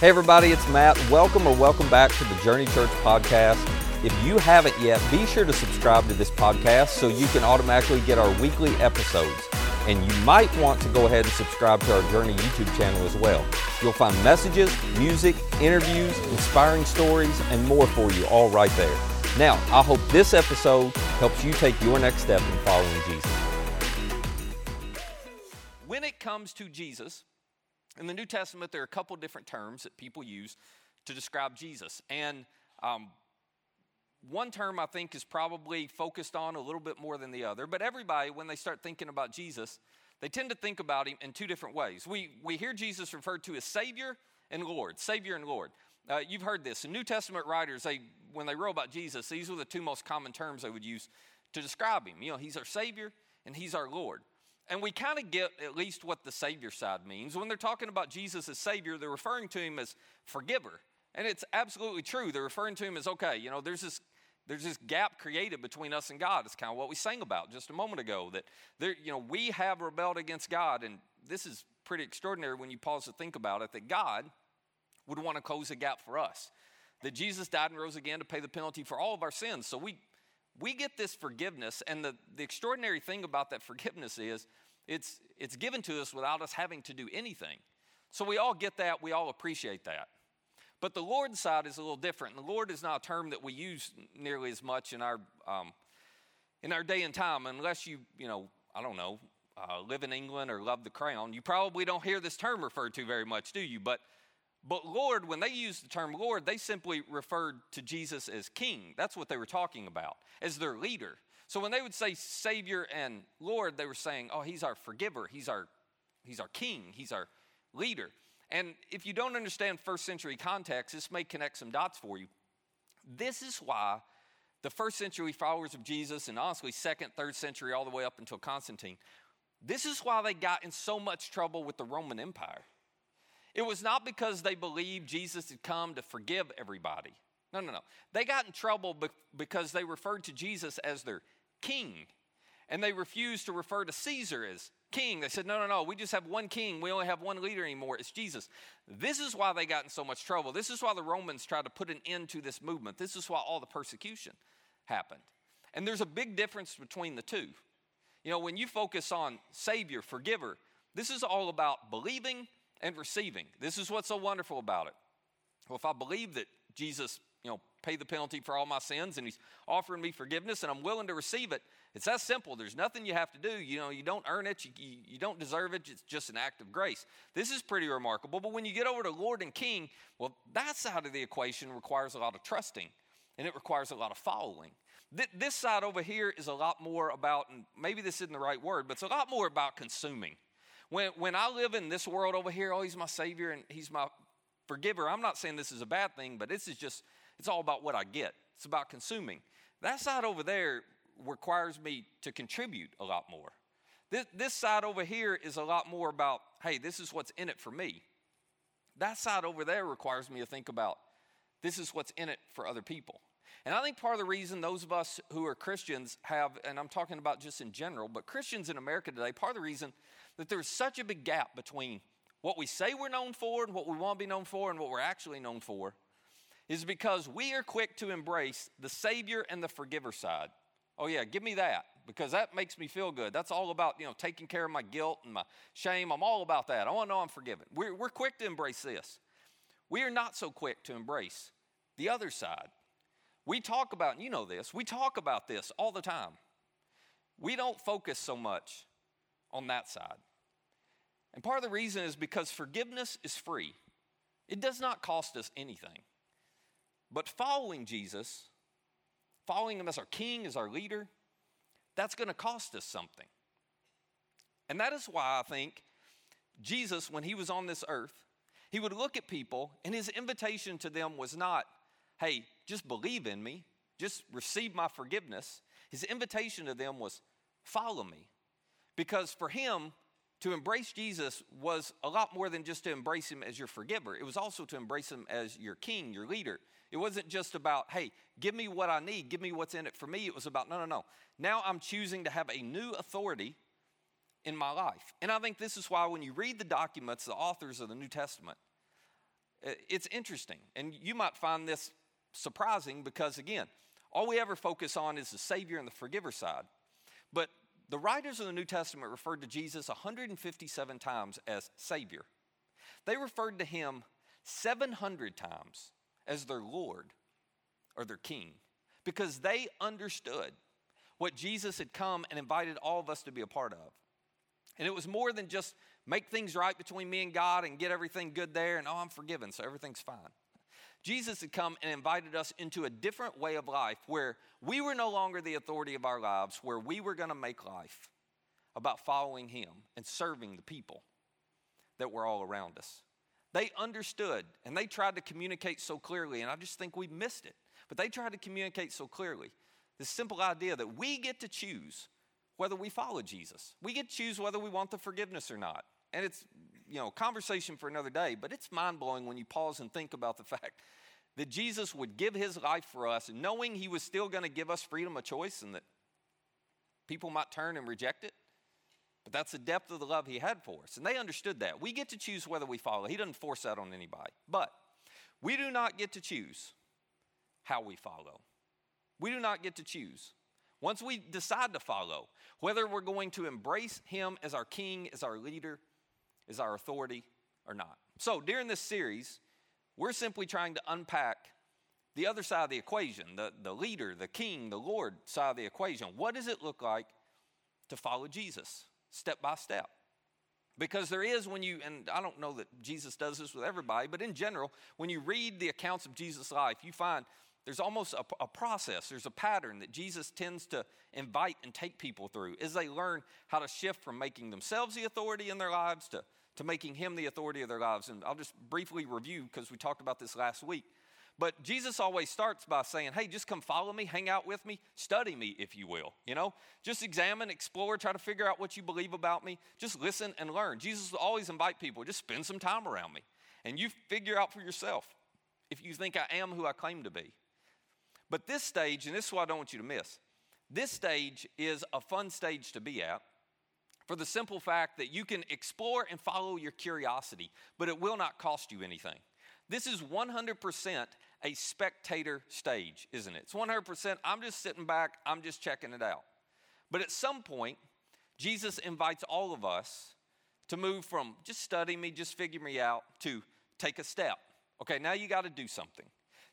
Hey, everybody, it's Matt. Welcome or welcome back to the Journey Church podcast. If you haven't yet, be sure to subscribe to this podcast so you can automatically get our weekly episodes. And you might want to go ahead and subscribe to our Journey YouTube channel as well. You'll find messages, music, interviews, inspiring stories, and more for you all right there. Now, I hope this episode helps you take your next step in following Jesus. When it comes to Jesus, in the New Testament, there are a couple different terms that people use to describe Jesus. And um, one term I think is probably focused on a little bit more than the other, but everybody, when they start thinking about Jesus, they tend to think about him in two different ways. We, we hear Jesus referred to as Savior and Lord, Savior and Lord. Uh, you've heard this. The New Testament writers, they, when they wrote about Jesus, these were the two most common terms they would use to describe him. You know, he's our Savior and he's our Lord. And we kind of get at least what the Savior side means. When they're talking about Jesus as Savior, they're referring to him as forgiver. And it's absolutely true. They're referring to him as, okay, you know, there's this there's this gap created between us and God. It's kind of what we sang about just a moment ago. That there, you know, we have rebelled against God, and this is pretty extraordinary when you pause to think about it. That God would want to close a gap for us. That Jesus died and rose again to pay the penalty for all of our sins. So we we get this forgiveness, and the, the extraordinary thing about that forgiveness is it's it's given to us without us having to do anything. So we all get that, we all appreciate that. But the Lord side is a little different. And the Lord is not a term that we use nearly as much in our um, in our day and time, unless you you know I don't know uh, live in England or love the crown. You probably don't hear this term referred to very much, do you? But but Lord, when they used the term Lord, they simply referred to Jesus as King. That's what they were talking about, as their leader. So when they would say Savior and Lord, they were saying, "Oh, He's our forgiver. He's our He's our King. He's our leader." And if you don't understand first century context, this may connect some dots for you. This is why the first century followers of Jesus, and honestly, second, third century, all the way up until Constantine, this is why they got in so much trouble with the Roman Empire. It was not because they believed Jesus had come to forgive everybody. No, no, no. They got in trouble because they referred to Jesus as their king, and they refused to refer to Caesar as king. They said, no, no, no, we just have one king. We only have one leader anymore. It's Jesus. This is why they got in so much trouble. This is why the Romans tried to put an end to this movement. This is why all the persecution happened. And there's a big difference between the two. You know, when you focus on Savior, forgiver, this is all about believing and receiving. This is what's so wonderful about it. Well, if I believe that Jesus you know, pay the penalty for all my sins and he's offering me forgiveness and I'm willing to receive it. It's that simple. There's nothing you have to do. You know, you don't earn it, you, you, you, don't deserve it. It's just an act of grace. This is pretty remarkable. But when you get over to Lord and King, well, that side of the equation requires a lot of trusting and it requires a lot of following. Th- this side over here is a lot more about, and maybe this isn't the right word, but it's a lot more about consuming. When, when I live in this world over here, oh, he's my Savior and he's my forgiver. I'm not saying this is a bad thing, but this is just it's all about what I get, it's about consuming. That side over there requires me to contribute a lot more. This, this side over here is a lot more about, hey, this is what's in it for me. That side over there requires me to think about, this is what's in it for other people. And I think part of the reason those of us who are Christians have, and I'm talking about just in general, but Christians in America today, part of the reason that there's such a big gap between what we say we're known for and what we want to be known for and what we're actually known for is because we are quick to embrace the Savior and the forgiver side. Oh, yeah, give me that because that makes me feel good. That's all about, you know, taking care of my guilt and my shame. I'm all about that. I want to know I'm forgiven. We're, we're quick to embrace this. We are not so quick to embrace the other side. We talk about, and you know this, we talk about this all the time. We don't focus so much on that side. And part of the reason is because forgiveness is free, it does not cost us anything. But following Jesus, following him as our king, as our leader, that's going to cost us something. And that is why I think Jesus, when he was on this earth, he would look at people, and his invitation to them was not, hey, just believe in me, just receive my forgiveness. His invitation to them was, follow me. Because for him, to embrace Jesus was a lot more than just to embrace him as your forgiver. It was also to embrace him as your king, your leader. It wasn't just about, hey, give me what I need, give me what's in it for me. It was about, no, no, no. Now I'm choosing to have a new authority in my life. And I think this is why when you read the documents, the authors of the New Testament, It's interesting. And you might find this surprising because, again, all we ever focus on is the Savior and the forgiver side. But the writers of the New Testament referred to Jesus 157 times as Savior. They referred to him 700 times as their Lord or their King because they understood what Jesus had come and invited all of us to be a part of. And it was more than just make things right between me and God and get everything good there and oh, I'm forgiven, so everything's fine. Jesus had come and invited us into a different way of life where we were no longer the authority of our lives, where we were going to make life about following Him and serving the people that were all around us. They understood and they tried to communicate so clearly, and I just think we missed it. But they tried to communicate so clearly the simple idea that we get to choose whether we follow Jesus. We get to choose whether we want the forgiveness or not. And it's, you know, conversation for another day, but it's mind blowing when you pause and think about the fact that Jesus would give his life for us, knowing he was still going to give us freedom of choice and that people might turn and reject it. But that's the depth of the love he had for us. And they understood that. We get to choose whether we follow. He doesn't force that on anybody. But we do not get to choose how we follow. We do not get to choose. Once we decide to follow, whether we're going to embrace him as our king, as our leader, as our authority, or not. So during this series, we're simply trying to unpack the other side of the equation the, the leader, the king, the Lord side of the equation. What does it look like to follow Jesus step by step? Because there is, when you, and I don't know that Jesus does this with everybody, but in general, when you read the accounts of Jesus' life, you find there's almost a, a, process, there's a pattern that Jesus tends to invite and take people through as they learn how to shift from making themselves the authority in their lives to, to making Him the authority of their lives. And I'll just briefly review because we talked about this last week. But Jesus always starts by saying, Hey, just come follow me, hang out with me, study me, if you will. You know, just examine, explore, try to figure out what you believe about me. Just listen and learn. Jesus will always invite people, just spend some time around me. And you figure out for yourself if you think I am who I claim to be. But this stage, and this is what I don't want you to miss, this stage is a fun stage to be at for the simple fact that you can explore and follow your curiosity, but it will not cost you anything. This is 100% a spectator stage, isn't it? It's 100%, I'm just sitting back, I'm just checking it out. But at some point, Jesus invites all of us to move from just study me, just figure me out, to take a step. Okay, now you got to do something.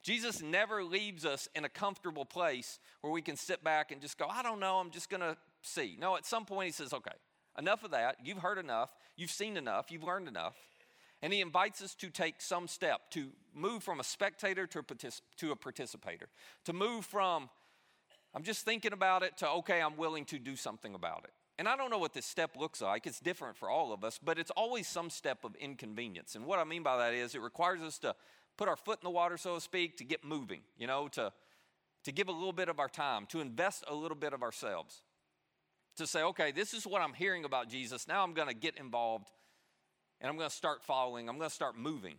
Jesus never leaves us in a comfortable place where we can sit back and just go, I don't know, I'm just going to see. No, at some point he says, okay, enough of that. You've heard enough, you've seen enough, you've learned enough. And he invites us to take some step, to move from a spectator to a, partic- to a participator, to move from, I'm just thinking about it, to, okay, I'm willing to do something about it. And I don't know what this step looks like. It's different for all of us, but it's always some step of inconvenience. And what I mean by that is it requires us to put our foot in the water, so to speak, to get moving, you know, to, to give a little bit of our time, to invest a little bit of ourselves, to say, okay, this is what I'm hearing about Jesus. Now I'm going to get involved and I'm going to start following, I'm going to start moving,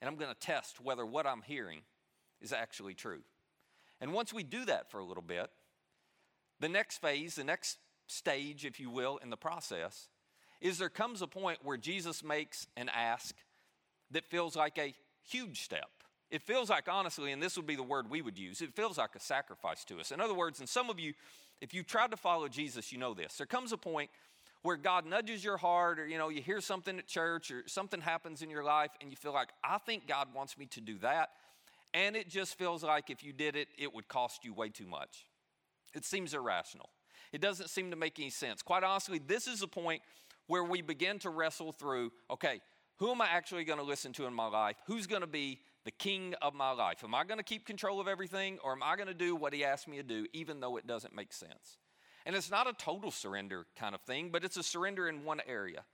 and I'm going to test whether what I'm hearing is actually true. And once we do that for a little bit, the next phase, the next stage, if you will, in the process, is there comes a point where Jesus makes an ask that feels like a huge step. It feels like, honestly, and this would be the word we would use, it feels like a sacrifice to us. In other words, and some of you, if you've tried to follow Jesus, you know this. There comes a point where God nudges your heart, or you know, you hear something at church, or something happens in your life, and you feel like, I think God wants me to do that. And it just feels like if you did it, it would cost you way too much. It seems irrational. It doesn't seem to make any sense. Quite honestly, this is the point where we begin to wrestle through okay, who am I actually going to listen to in my life? Who's going to be the king of my life? Am I going to keep control of everything or am I going to do what he asked me to do even though it doesn't make sense? And it's not a total surrender kind of thing, but it's a surrender in one area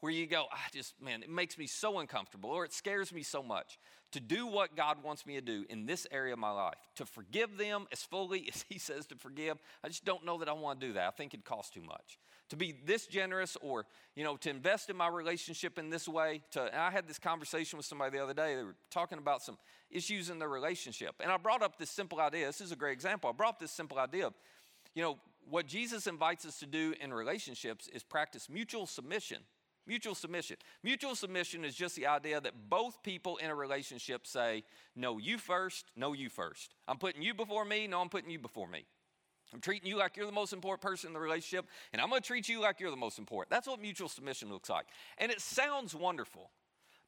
where you go, I just, man, it makes me so uncomfortable or it scares me so much to do what God wants me to do in this area of my life, to forgive them as fully as He says to forgive. I just don't know that I want to do that. I think it costs too much. To be this generous or, you know, to invest in my relationship in this way. To, I had this conversation with somebody the other day. They were talking about some issues in their relationship. And I brought up this simple idea. This is a great example. I brought up this simple idea of, you know, what Jesus invites us to do in relationships is practice mutual submission Mutual submission. Mutual submission is just the idea that both people in a relationship say, No, you first, no, you first. I'm putting you before me, no, I'm putting you before me. I'm treating you like you're the most important person in the relationship, and I'm going to treat you like you're the most important. That's what mutual submission looks like. And it sounds wonderful,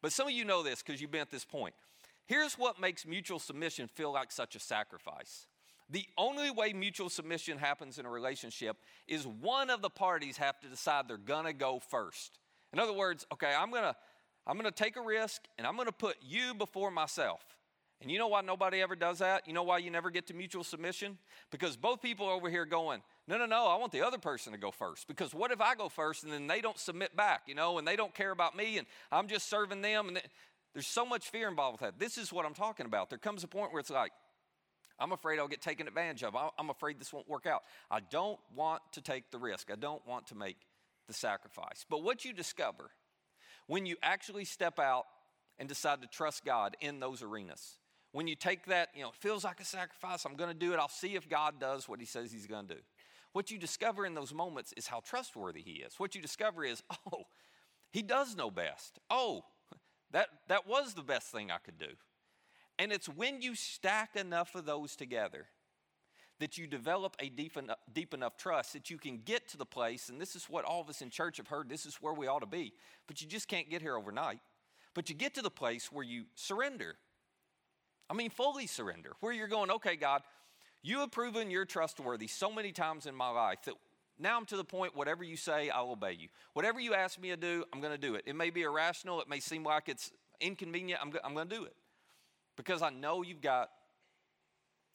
but some of you know this because you've been at this point. Here's what makes mutual submission feel like such a sacrifice. The only way mutual submission happens in a relationship is one of the parties have to decide they're going to go first. In other words, okay, I'm going to I'm going to take a risk and I'm going to put you before myself. And you know why nobody ever does that? You know why you never get to mutual submission? Because both people are over here going, no, no, no, I want the other person to go first. Because what if I go first and then they don't submit back, you know, and they don't care about me and I'm just serving them? And there's so much fear involved with that. This is what I'm talking about. There comes a point where it's like, I'm afraid I'll get taken advantage of. I'm afraid this won't work out. I don't want to take the risk. I don't want to make the sacrifice. But what you discover when you actually step out and decide to trust God in those arenas, when you take that, you know, it feels like a sacrifice, I'm going to do it, I'll see if God does what he says he's going to do. What you discover in those moments is how trustworthy he is. What you discover is, oh, he does know best. Oh, that, that was the best thing I could do. And it's when you stack enough of those together that you develop a deep enough, deep enough trust that you can get to the place, and this is what all of us in church have heard, this is where we ought to be, but you just can't get here overnight. But you get to the place where you surrender I mean, fully surrender, where you're going, okay, God, you have proven you're trustworthy so many times in my life that now I'm to the point, whatever you say, I'll obey you. Whatever you ask me to do, I'm going to do it. It may be irrational, it may seem like it's inconvenient, I'm, I'm going to do it because I know you've got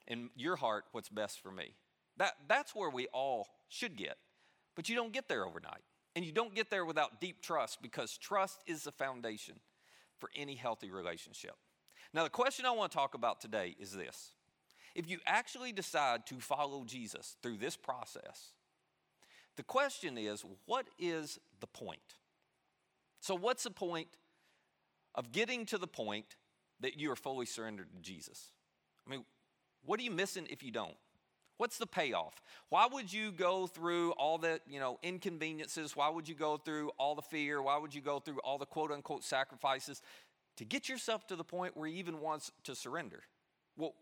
in your heart what's best for me. That, that's where we all should get. But you don't get there overnight. And you don't get there without deep trust because trust is the foundation for any healthy relationship. Now, the question I want to talk about today is this if you actually decide to follow Jesus through this process, the question is what is the point? So, what's the point of getting to the point that you are fully surrendered to Jesus? I mean, what are you missing if you don't? What's the payoff? Why would you go through all the, you know, inconveniences? Why would you go through all the fear? Why would you go through all the quote unquote sacrifices to get yourself to the point where he even wants to surrender? Well,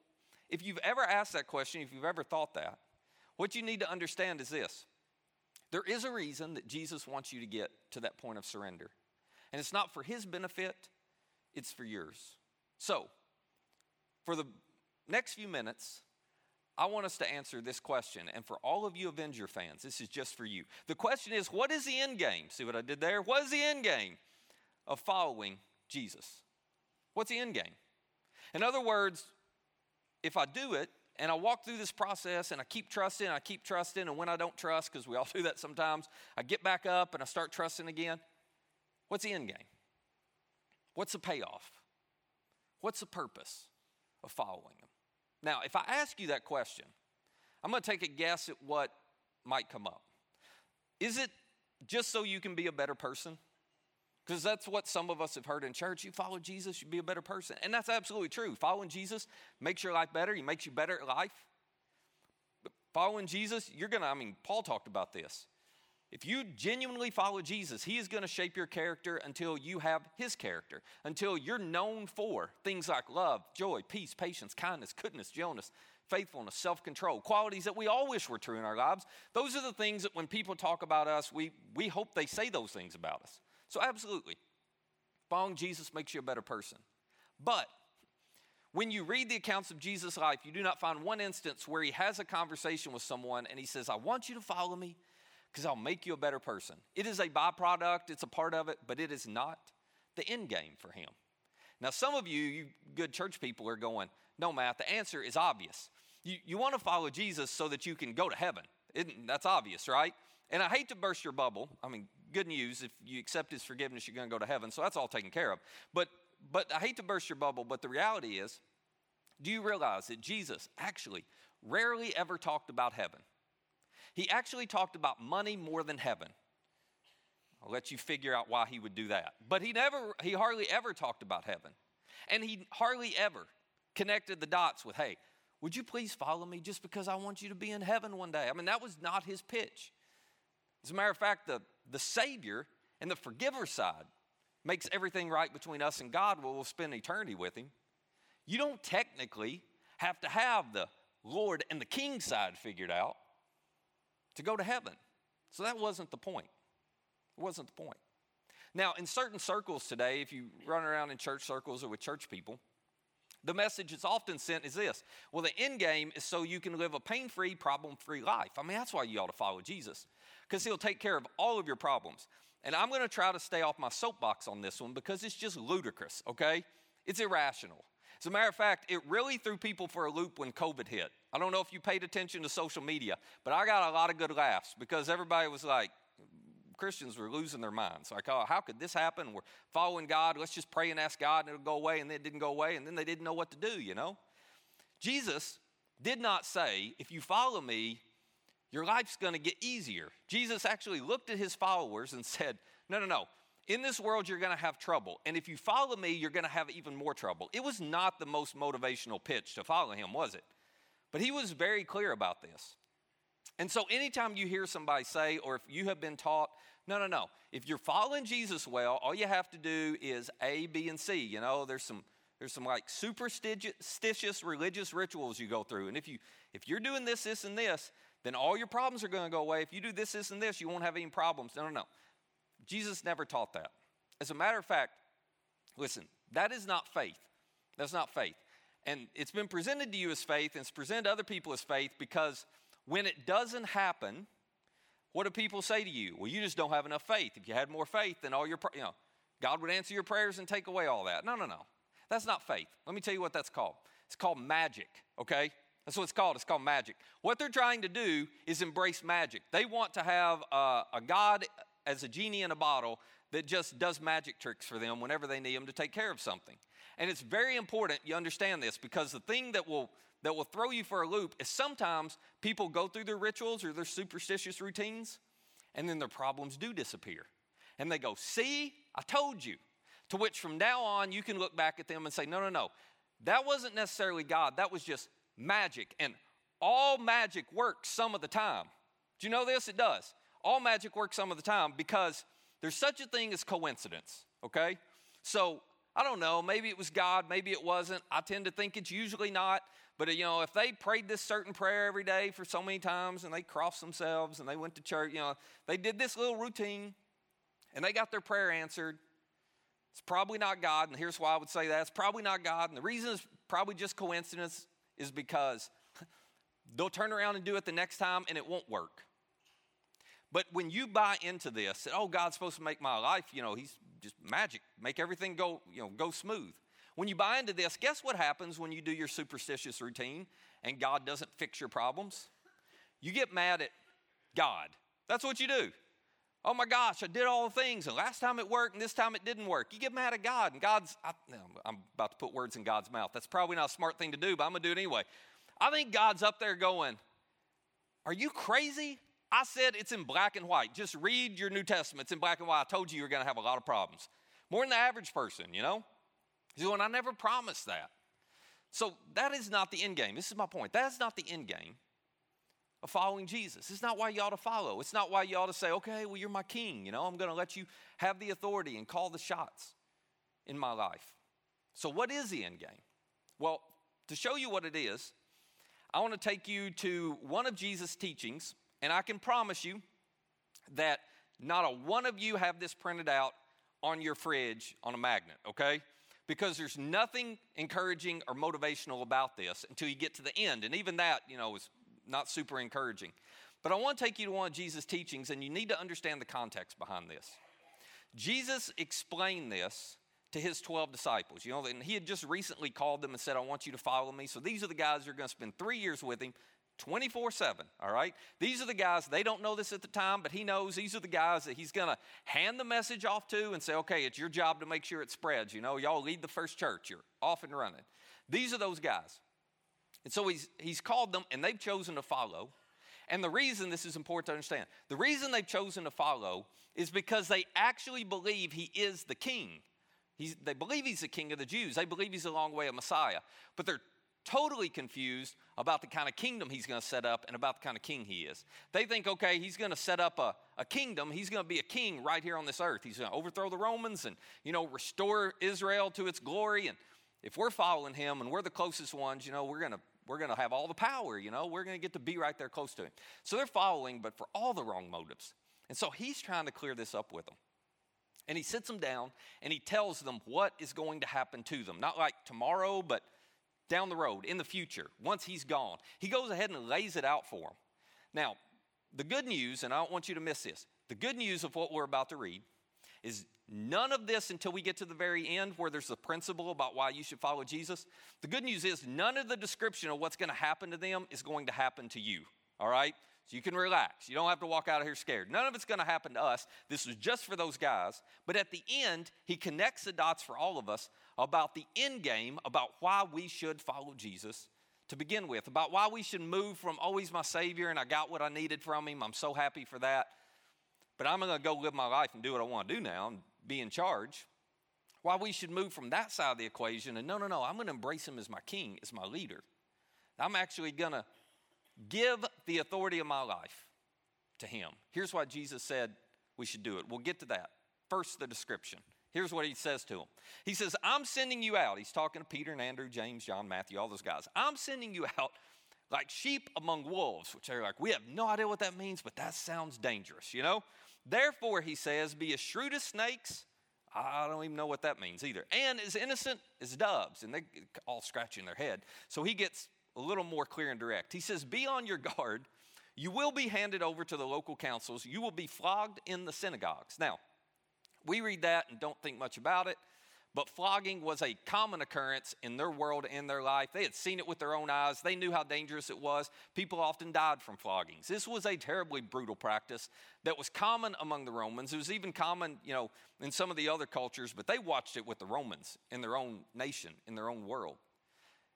if you've ever asked that question, if you've ever thought that, what you need to understand is this there is a reason that Jesus wants you to get to that point of surrender. And it's not for his benefit, it's for yours. So, for the next few minutes, I want us to answer this question. And for all of you Avenger fans, this is just for you. The question is what is the end game? See what I did there? What is the end game of following Jesus? What's the end game? In other words, if I do it and I walk through this process and I keep trusting, I keep trusting, and when I don't trust, because we all do that sometimes, I get back up and I start trusting again. What's the end game? What's the payoff? What's the purpose of following Him? Now, if I ask you that question, I'm going to take a guess at what might come up. Is it just so you can be a better person? Because that's what some of us have heard in church. You follow Jesus, you be a better person. And that's absolutely true. Following Jesus makes your life better, he makes you better at life. But following Jesus, you're going to, I mean, Paul talked about this. If you genuinely follow Jesus, he is going to shape your character until you have his character, until you're known for things like love, joy, peace, patience, kindness, goodness, gentleness, faithfulness, self control, qualities that we all wish were true in our lives. Those are the things that when people talk about us, we, we hope they say those things about us. So, absolutely, following Jesus makes you a better person. But when you read the accounts of Jesus' life, you do not find one instance where he has a conversation with someone and he says, I want you to follow me because I'll make you a better person. It is a byproduct, it's a part of it, but it is not the end game for him. Now, some of you, you good church people, are going, No, Matt, the answer is obvious. You, you want to follow Jesus so that you can go to heaven. that's obvious, right? And I hate to burst your bubble. I mean, good news. If you accept his forgiveness, you're going to go to heaven. So that's all taken care of. But, but I hate to burst your bubble, but the reality is do you realize that Jesus actually rarely ever talked about heaven? He actually talked about money more than heaven. I'll let you figure out why he would do that. But he never, he hardly ever talked about heaven. And he hardly ever connected the dots with, hey, would you please follow me just because I want you to be in heaven one day? I mean, that was not his pitch. As a matter of fact, the, the Savior And the forgiver side makes everything right between us and God where we'll spend eternity with Him. You don't technically have to have the Lord and the King side figured out to go to heaven. So that wasn't the point. It wasn't the point. Now, in certain circles today, if you run around in church circles or with church people, the message that's often sent is this well, the end game is so you can live a pain free, problem free life. I mean, that's why you ought to follow Jesus, because he'll take care of all of your problems. And I'm going to try to stay off my soapbox on this one because it's just ludicrous, okay? It's irrational. As a matter of fact, it really threw people for a loop when COVID hit. I don't know if you paid attention to social media, but I got a lot of good laughs because everybody was like, Christians were losing their minds. Like, oh, how could this happen? We're following God. Let's just pray and ask God and it'll go away. And then it didn't go away. And then they didn't know what to do, you know? Jesus did not say, if you follow me, your life's going to get easier. Jesus actually looked at his followers and said, no, no, no. In this world, you're going to have trouble. And if you follow me, you're going to have even more trouble. It was not the most motivational pitch to follow him, was it? But he was very clear about this. And so, anytime you hear somebody say, or if you have been taught, no, no, no, if you're following Jesus well, all you have to do is A, B, and C. You know, there's some there's some like superstitious religious rituals you go through, and if you if you're doing this, this, and this, then all your problems are going to go away. If you do this, this, and this, you won't have any problems. No, no, no. Jesus never taught that. As a matter of fact, listen, that is not faith. That's not faith. And it's been presented to you as faith, and it's presented to other people as faith because when it doesn't happen, what do people say to you? Well, you just don't have enough faith. If you had more faith, then all your, you know, God would answer your prayers and take away all that. No, no, no. That's not faith. Let me tell you what that's called. It's called magic, okay? That's what it's called. It's called magic. What they're trying to do is embrace magic. They want to have a, a God as a genie in a bottle that just does magic tricks for them whenever they need them to take care of something. And it's very important you understand this because the thing that will that will throw you for a loop is sometimes people go through their rituals or their superstitious routines and then their problems do disappear. And they go, See, I told you. To which from now on you can look back at them and say, No, no, no. That wasn't necessarily God, that was just magic. And all magic works some of the time. Do you know this? It does. All magic works some of the time because there's such a thing as coincidence, okay? So I don't know, maybe it was God, maybe it wasn't. I tend to think it's usually not. But uh, you know, if they prayed this certain prayer every day for so many times and they crossed themselves and they went to church, you know, they did this little routine and they got their prayer answered. It's probably not God, and here's why I would say that. It's probably not God, and the reason is probably just coincidence is because they'll turn around and do it the next time and it won't work. But when you buy into this, that, oh, God's supposed to make my life, you know, He's just magic, make everything go, you know, go smooth. When you buy into this, guess what happens when you do your superstitious routine and God doesn't fix your problems? You get mad at God. That's what you do. Oh my gosh, I did all the things, and last time it worked, and this time it didn't work. You get mad at God, and God's, I, am about to put words in God's mouth. That's probably not a smart thing to do, but I'm gonna do it anyway. I think God's up there going, Are you crazy? I said it's in black and white. Just read your New Testament. It's in black and white. I told you you're gonna have a lot of problems. More than the average person, you know? He's going, I never promised that. So that is not the end game. This is my point. That's not the end game of following Jesus. It's not why you ought to follow. It's not why you ought to say, okay, well, you're my king. You know, I'm going to let you have the authority and call the shots in my life. So, what is the end game? Well, to show you what it is, I want to take you to one of Jesus' teachings, and I can promise you that not a one of you have this printed out on your fridge on a magnet, okay? because there's nothing encouraging or motivational about this until you get to the end. And even that, you know, is not super encouraging. But I want to take you to one of Jesus' teachings, and you need to understand the context behind this. Jesus explained this to his 12 disciples. You know, and he had just recently called them and said, I want you to follow me. So these are the guys who are going to spend three years with him 24 7, all right? These are the guys, they don't know this at the time, but he knows these are the guys that he's gonna hand the message off to and say, okay, it's your job to make sure it spreads. You know, y'all lead the first church, you're off and running. These are those guys. And so he's, he's called them and they've chosen to follow. And the reason this is important to understand the reason they've chosen to follow is because they actually believe he is the king. He's, they believe he's the king of the Jews. They believe he's a long way of Messiah. But they're totally confused about the kind of kingdom he's going to set up and about the kind of king he is. They think, okay, he's going to set up a, a kingdom. He's going to be a king right here on this earth. He's going to overthrow the Romans and, you know, restore Israel to its glory. And if we're following him and we're the closest ones, you know, we're going to we're going to have all the power, you know, we're going to get to be right there close to him. So they're following, but for all the wrong motives. And so he's trying to clear this up with them. And he sits them down and he tells them what is going to happen to them. Not like tomorrow, but down the road, in the future, once he's gone. He goes ahead and lays it out for them. Now, the good news, and I don't want you to miss this, the good news of what we're about to read is none of this until we get to the very end where there's the principle about why you should follow Jesus. The good news is none of the description of what's going to happen to them is going to happen to you, all right? So you can relax. You don't have to walk out of here scared. None of it's going to happen to us. This was just for those guys. But at the end, he connects the dots for all of us about the end game, about why we should follow Jesus to begin with, about why we should move from always oh, my Savior and I got what I needed from Him. I'm so happy for that. But I'm going to go live my life and do what I want to do now and be in charge. Why we should move from that side of the equation and no, no, no, I'm going to embrace Him as my King, as my leader. I'm actually going to give the authority of my life to Him. Here's why Jesus said we should do it. We'll get to that. First, the description. Here's what he says to him. He says, I'm sending you out. He's talking to Peter and Andrew, James, John, Matthew, all those guys. I'm sending you out like sheep among wolves, which they're like, we have no idea what that means, but that sounds dangerous, you know? Therefore, he says, be as shrewd as snakes. I don't even know what that means either. And as innocent as doves. And they're all scratching their head. So he gets a little more clear and direct. He says, Be on your guard. You will be handed over to the local councils. You will be flogged in the synagogues. Now, we read that and don't think much about it, but flogging was a common occurrence in their world and their life. They had seen it with their own eyes, they knew how dangerous it was. People often died from floggings. This was a terribly brutal practice that was common among the Romans. It was even common, you know, in some of the other cultures, but they watched it with the Romans in their own nation, in their own world.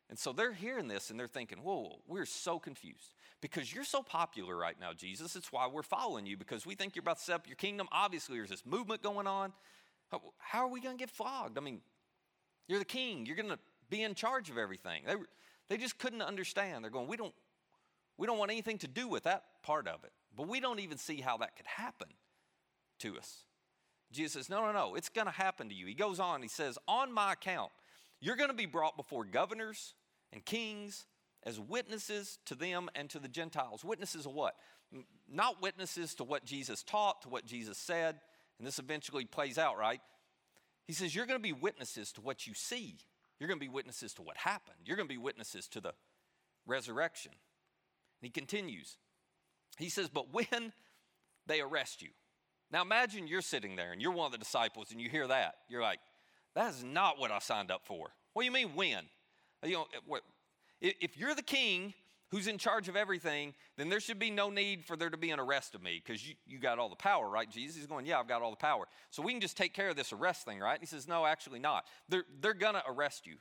And so they're hearing this and they're thinking, whoa, we're so confused because you're so popular right now, Jesus. It's why we're following you because we think you're about to set up your kingdom. Obviously, there's this movement going on. How are we going to get flogged? I mean, you're the king. You're going to be in charge of everything. They, they just couldn't understand. They're going, we don't, we don't want anything to do with that part of it. But we don't even see how that could happen to us. Jesus says, no, no, no, it's going to happen to you. He goes on, he says, on my account, you're going to be brought before governors and kings as witnesses to them and to the Gentiles. Witnesses of what? Not witnesses to what Jesus taught, to what Jesus said, and this eventually plays out, right? He says, You're going to be witnesses to what you see. You're going to be witnesses to what happened. You're going to be witnesses to the resurrection. And he continues. He says, But when they arrest you, now imagine you're sitting there and you're one of the disciples and you hear that. You're like, That is not what I signed up for. What do you mean, when? You know, eh, if you're the king who's in charge of everything, then there should be no need for there to be an arrest of me because you, you got all the power, right? Jesus is going, Yeah, I've got all the power. So we can just take care of this arrest thing, right? And he says, No, actually not. They're, they're going to arrest you.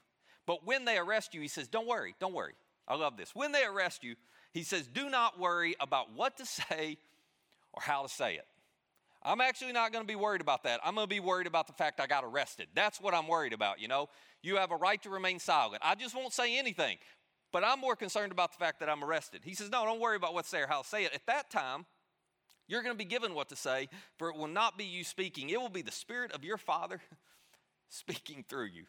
But when they arrest you, he says, Don't worry, don't worry. I love this. When they arrest you, he says, Do not worry about what to say or how to say it. I'm actually not going to be worried about that. I'm going to be worried about the fact I got arrested. That's what I'm worried about, you know? You have a right to remain silent. I just won't say anything. But I'm more concerned about the fact that I'm arrested. He says, No, don't worry about what's there, how to say it. At that time, you're going to be given what to say, for it will not be you speaking. It will be the Spirit of your Father speaking through you.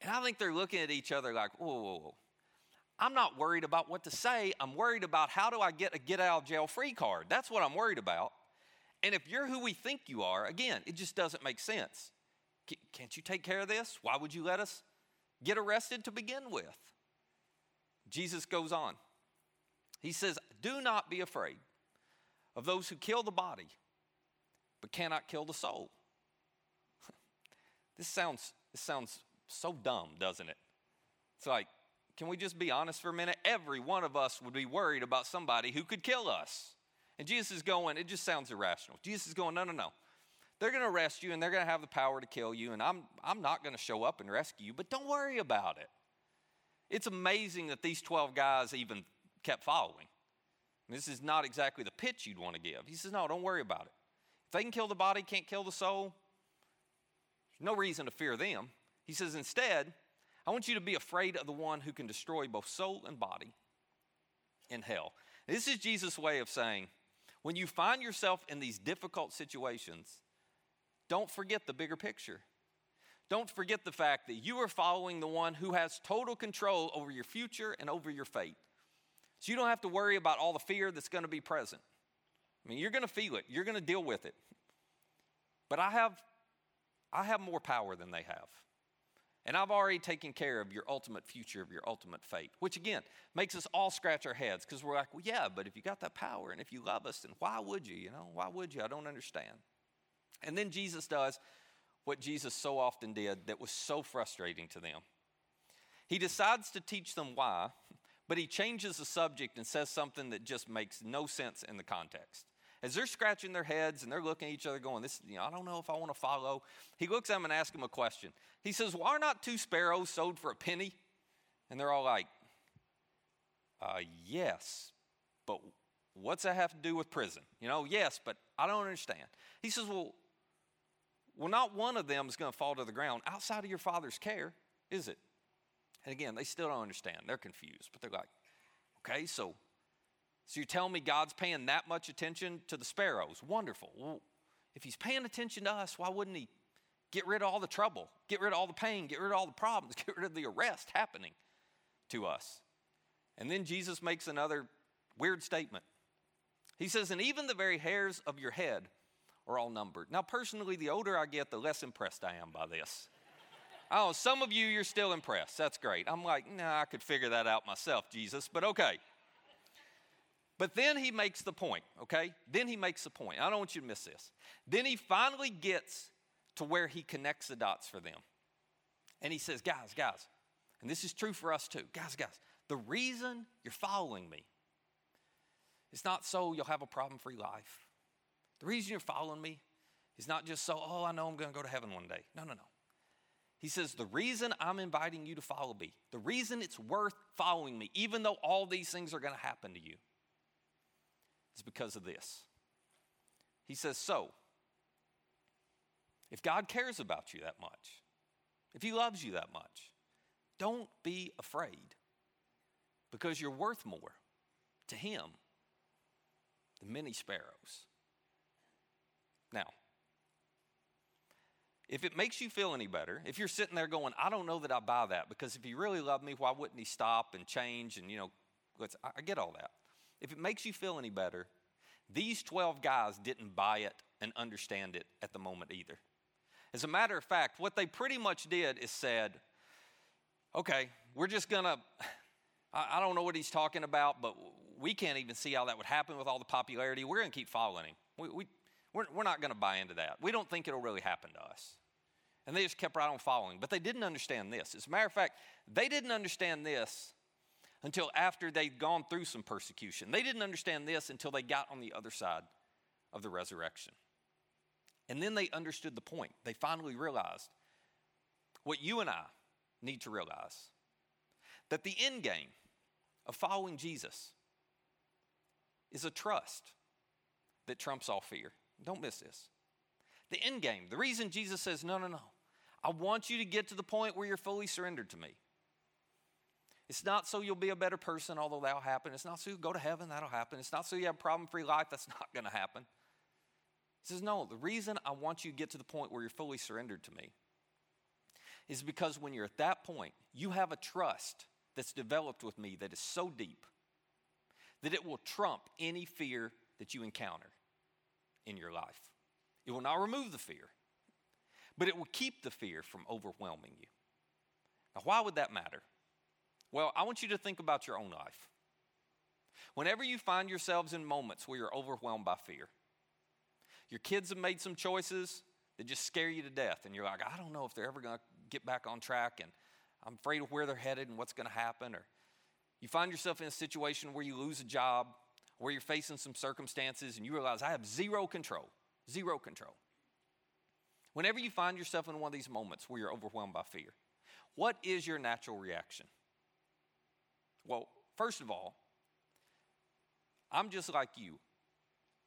And I think they're looking at each other like, whoa, whoa, whoa. I'm not worried about what to say. I'm worried about how do I get a get out of jail free card. That's what I'm worried about. And if you're who we think you are, again, it just doesn't make sense. Can't you take care of this? Why would you let us get arrested to begin with? Jesus goes on. He says, Do not be afraid of those who kill the body, but cannot kill the soul. this sounds this sounds so dumb, doesn't it? It's like, can we just be honest for a minute? Every one of us would be worried about somebody who could kill us. And Jesus is going, it just sounds irrational. Jesus is going, no, no, no. They're going to arrest you and they're going to have the power to kill you, and I'm, I'm not going to show up and rescue you, but don't worry about it. It's amazing that these 12 guys even kept following. This is not exactly the pitch you'd want to give. He says, No, don't worry about it. If they can kill the body, can't kill the soul, there's no reason to fear them. He says, Instead, I want you to be afraid of the one who can destroy both soul and body in hell. This is Jesus' way of saying, when you find yourself in these difficult situations, don't forget the bigger picture. Don't forget the fact that you are following the one who has total control over your future and over your fate. So you don't have to worry about all the fear that's going to be present. I mean, you're going to feel it, you're going to deal with it. But I have I have more power than they have. And I've already taken care of your ultimate future, of your ultimate fate, which again makes us all scratch our heads because we're like, well, yeah, but if you got that power and if you love us, then why would you? You know, why would you? I don't understand. And then Jesus does what Jesus so often did that was so frustrating to them. He decides to teach them why, but he changes the subject and says something that just makes no sense in the context. As they're scratching their heads and they're looking at each other going, this, you know, I don't know if I want to follow. He looks at them and asks them a question. He says, Why are not two sparrows sold for a penny? And they're all like, uh, Yes, but what's that have to do with prison? You know, yes, but I don't understand. He says, Well, well, not one of them is going to fall to the ground outside of your father's care, is it? And again, they still don't understand. They're confused, but they're like, okay, so so you're telling me God's paying that much attention to the sparrows? Wonderful. Well, if he's paying attention to us, why wouldn't he get rid of all the trouble, get rid of all the pain, get rid of all the problems, get rid of the arrest happening to us? And then Jesus makes another weird statement. He says, And even the very hairs of your head are all numbered. Now, personally, the older I get, the less impressed I am by this. oh, some of you, you're still impressed. That's great. I'm like, nah, I could figure that out myself, Jesus, but okay. But then he makes the point, okay? Then he makes the point. I don't want you to miss this. Then he finally gets to where he connects the dots for them. And he says, guys, guys, and this is true for us too. Guys, guys, the reason you're following me is not so you'll have a problem free life. The reason you're following me is not just so, oh, I know I'm going to go to heaven one day. No, no, no. He says, the reason I'm inviting you to follow me, the reason it's worth following me, even though all these things are going to happen to you, is because of this. He says, So, if God cares about you that much, if He loves you that much, don't be afraid because you're worth more to Him than many sparrows. Now, if it makes you feel any better, if you're sitting there going, I don't know that I buy that because if he really loved me, why wouldn't he stop and change? And, you know, I get all that. If it makes you feel any better, these 12 guys didn't buy it and understand it at the moment either. As a matter of fact, what they pretty much did is said, okay, we're just gonna, I, don't know what he's talking about, but we can't even see how that would happen with all the popularity. We're gonna keep following him. We, we, we're, we're not gonna buy into that. We don't think it'll really happen to us. And they just kept right on following. But they didn't understand this. As a matter of fact, they didn't understand this until after they'd gone through some persecution. They didn't understand this until they got on the other side of the resurrection. And then they understood the point. They finally realized what you and I need to realize that the end game of following Jesus is a trust that trumps all fear. Don't miss this. The end game, the reason Jesus says, No, no, no, I want you to get to the point where you're fully surrendered to me. It's not so you'll be a better person, although that'll happen. It's not so you go to heaven, that'll happen. It's not so you have a problem free life, that's not going to happen. He says, No, the reason I want you to get to the point where you're fully surrendered to me is because when you're at that point, you have a trust that's developed with me that is so deep that it will trump any fear that you encounter in your life. It will not remove the fear, but it will keep the fear from overwhelming you. Now, why would that matter? Well, I want you to think about your own life. Whenever you find yourselves in moments where you're overwhelmed by fear, your kids have made some choices that just scare you to death, and you're like, I don't know if they're ever going to get back on track, and I'm afraid of where they're headed and what's going to happen. Or you find yourself in a situation where you lose a job, where you're facing some circumstances, and you realize, I have zero control, zero control. Whenever you find yourself in one of these moments where you're overwhelmed by fear, what is your natural reaction? Well, first of all, I'm just like you.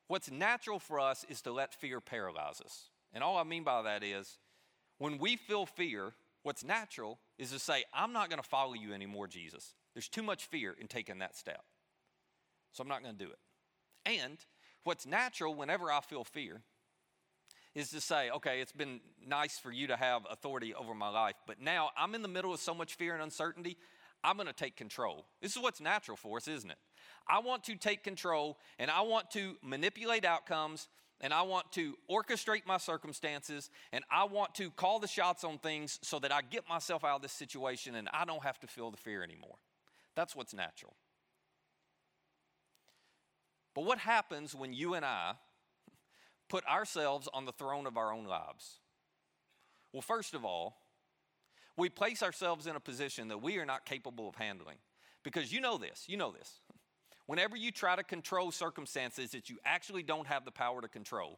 What's natural for us is to let fear paralyze us. And all I mean by that is when we feel fear, What's natural is to say, I'm not going to follow you anymore, Jesus. There's too much fear in taking that step. So I'm not going to do it. And what's natural whenever I feel fear is to say, okay, it's been nice for you to have authority over my life, but now I'm in the middle of so much fear and uncertainty, I'm going to take control. This is what's natural for us, isn't it? I want to take control and I want to manipulate outcomes and I want to orchestrate my circumstances and I want to call the shots on things so that I get myself out of this situation and I don't have to feel the fear anymore. That's what's natural. But what happens when you and I put ourselves on the throne of our own lives? Well, first of all, we place ourselves in a position that we are not capable of handling. Because you know this, you know this. Whenever you try to control circumstances that you actually don't have the power to control,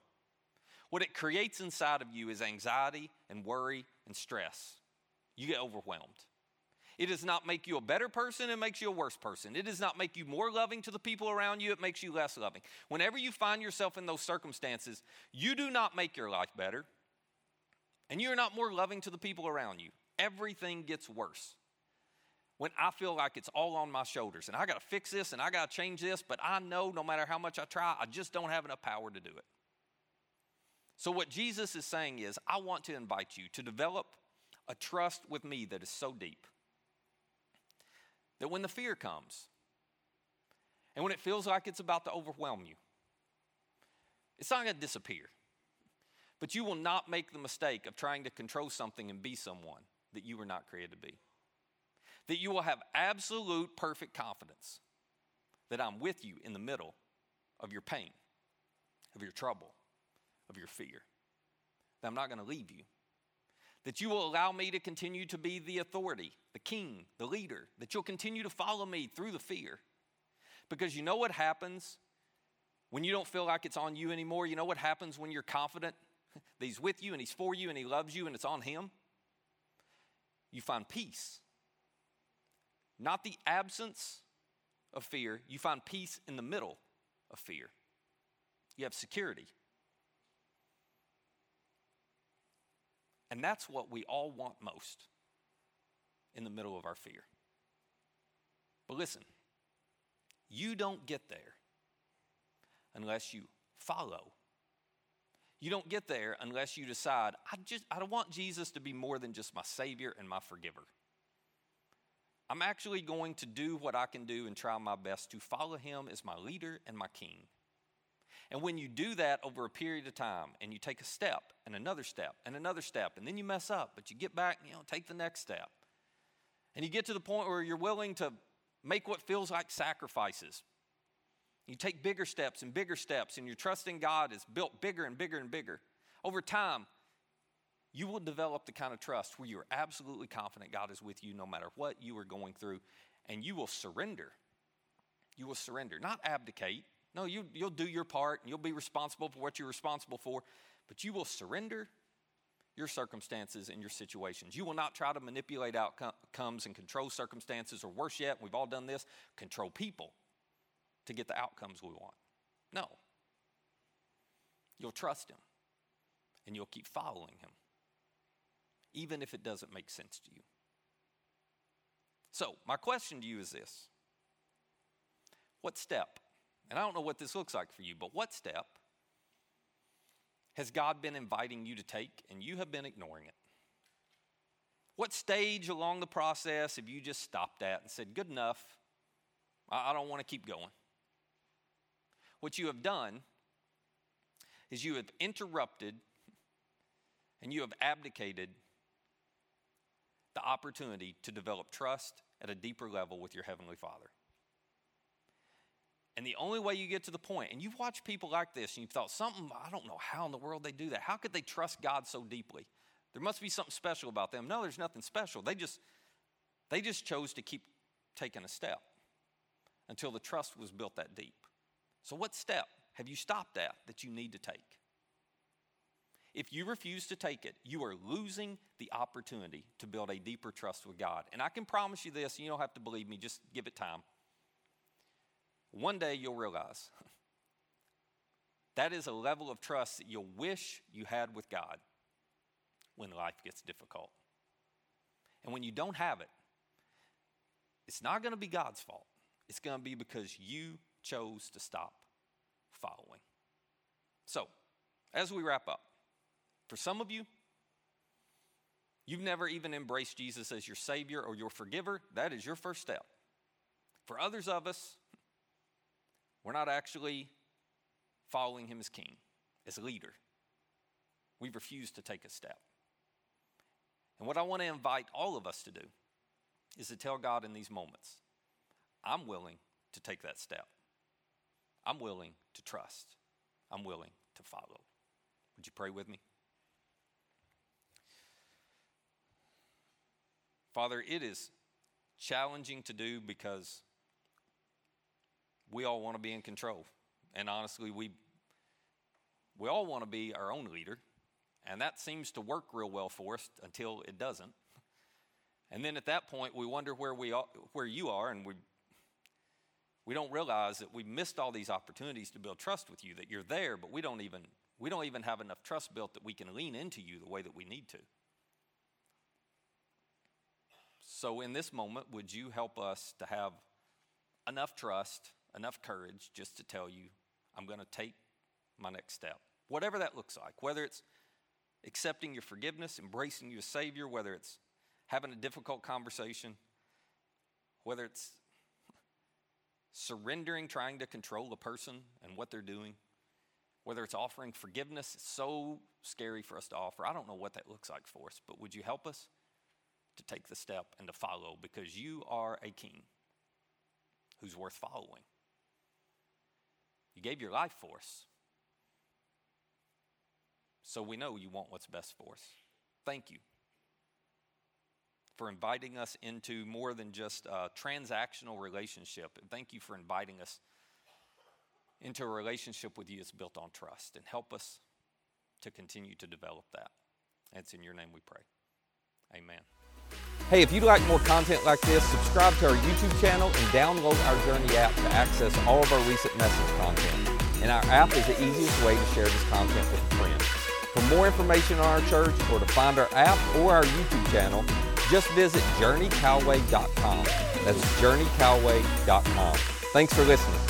what it creates inside of you is anxiety and worry and stress. You get overwhelmed. It does not make you a better person, it makes you a worse person. It does not make you more loving to the people around you, it makes you less loving. Whenever you find yourself in those circumstances, you do not make your life better, and you are not more loving to the people around you. Everything gets worse. When I feel like it's all on my shoulders and I got to fix this and I got to change this, but I know no matter how much I try, I just don't have enough power to do it. So, what Jesus is saying is, I want to invite you to develop a trust with me that is so deep that when the fear comes and when it feels like it's about to overwhelm you, it's not going to disappear. But you will not make the mistake of trying to control something and be someone that you were not created to be. That you will have absolute perfect confidence that I'm with you in the middle of your pain, of your trouble, of your fear. That I'm not going to leave you that you will allow me to continue to be the authority, the king, the leader, that you'll continue to follow me through the fear. Because you know what happens when you don't feel like it's on you anymore? You know what happens when you're confident that He's with you and He's for you and He loves you and it's on Him? You find peace. Not the absence of fear, you find peace in the middle of fear. You have security. And that's what we all want most in the middle of our fear. But listen, you don't get there unless you follow. You don't get there unless you decide, I just I don't want Jesus to be more than just my savior and my forgiver. I'm actually going to do what I can do and try my best to follow him as my leader and my king. And when you do that over a period of time and you take a step and another step and another step, and then you mess up, but you get back, you know, take the next step. And you get to the point where you're willing to make what feels like sacrifices. You take bigger steps and bigger steps, and your trust in God is built bigger and bigger and bigger. Over time, you will develop the kind of trust where you're absolutely confident God is with you no matter what you are going through, and you will surrender. You will surrender, not abdicate, no, you, you'll do your part and you'll be responsible for what you're responsible for, but you will surrender your circumstances and your situations. You will not try to manipulate outcomes and control circumstances, or worse yet, we've all done this, control people to get the outcomes we want. No. You'll trust Him and you'll keep following Him, even if it doesn't make sense to you. So, my question to you is this What step and I don't know what this looks like for you, but what step has God been inviting you to take and you have been ignoring it? What stage along the process have you just stopped at and said, good enough, I don't want to keep going? What you have done is you have interrupted and you have abdicated the opportunity to develop trust at a deeper level with your Heavenly Father. And the only way you get to the point, and you've watched people like this and you've thought, something, I don't know how in the world they do that. How could they trust God so deeply? There must be something special about them. No, there's nothing special. They just, they just chose to keep taking a step until the trust was built that deep. So, what step have you stopped at that you need to take? If you refuse to take it, you are losing the opportunity to build a deeper trust with God. And I can promise you this, you don't have to believe me, just give it time. One day you'll realize that is a level of trust that you'll wish you had with God when life gets difficult. And when you don't have it, it's not going to be God's fault. It's going to be because you chose to stop following. So, as we wrap up, for some of you, you've never even embraced Jesus as your Savior or your forgiver. That is your first step. For others of us, we're not actually following Him as King, as leader. We've refused to take a step. And what I want to invite all of us to do is to tell God in these moments, I'm willing to take that step. I'm willing to trust. I'm willing to follow. Would you pray with me? Father, it is challenging to do because we all want to be in control. And honestly, we, we all want to be our own leader. And that seems to work real well for us until it doesn't. And then at that point, we wonder where, we are, where you are, and we, we don't realize that we missed all these opportunities to build trust with you, that you're there, but we don't even, we don't even have enough trust built that we can lean into you the way that we need to. So, in this moment, would you help us to have enough trust, enough courage just to tell you, I'm going to take my next step? Whatever that looks like, whether it's accepting your forgiveness, embracing you as Savior, whether it's having a difficult conversation, whether it's surrendering, trying to control the person and what they're doing, whether it's offering forgiveness, it's so scary for us to offer. I don't know what that looks like for us, but would you help us? to take the step and to follow because you are a king who's worth following. You gave your life for us. So we know you want what's best for us. Thank you for inviting us into more than just a transactional relationship. And thank you for inviting us into a relationship with you that's built on trust. And help us to continue to develop that. And it's in your name we pray. Amen. Hey, if you'd like more content like this, subscribe to our YouTube channel and download our Journey app to access all of our recent message content. And our app is the easiest way to share this content with friends. For more information on our church or to find our app or our YouTube channel, just visit journeycalway.com. That's journeycalway.com. Thanks for listening.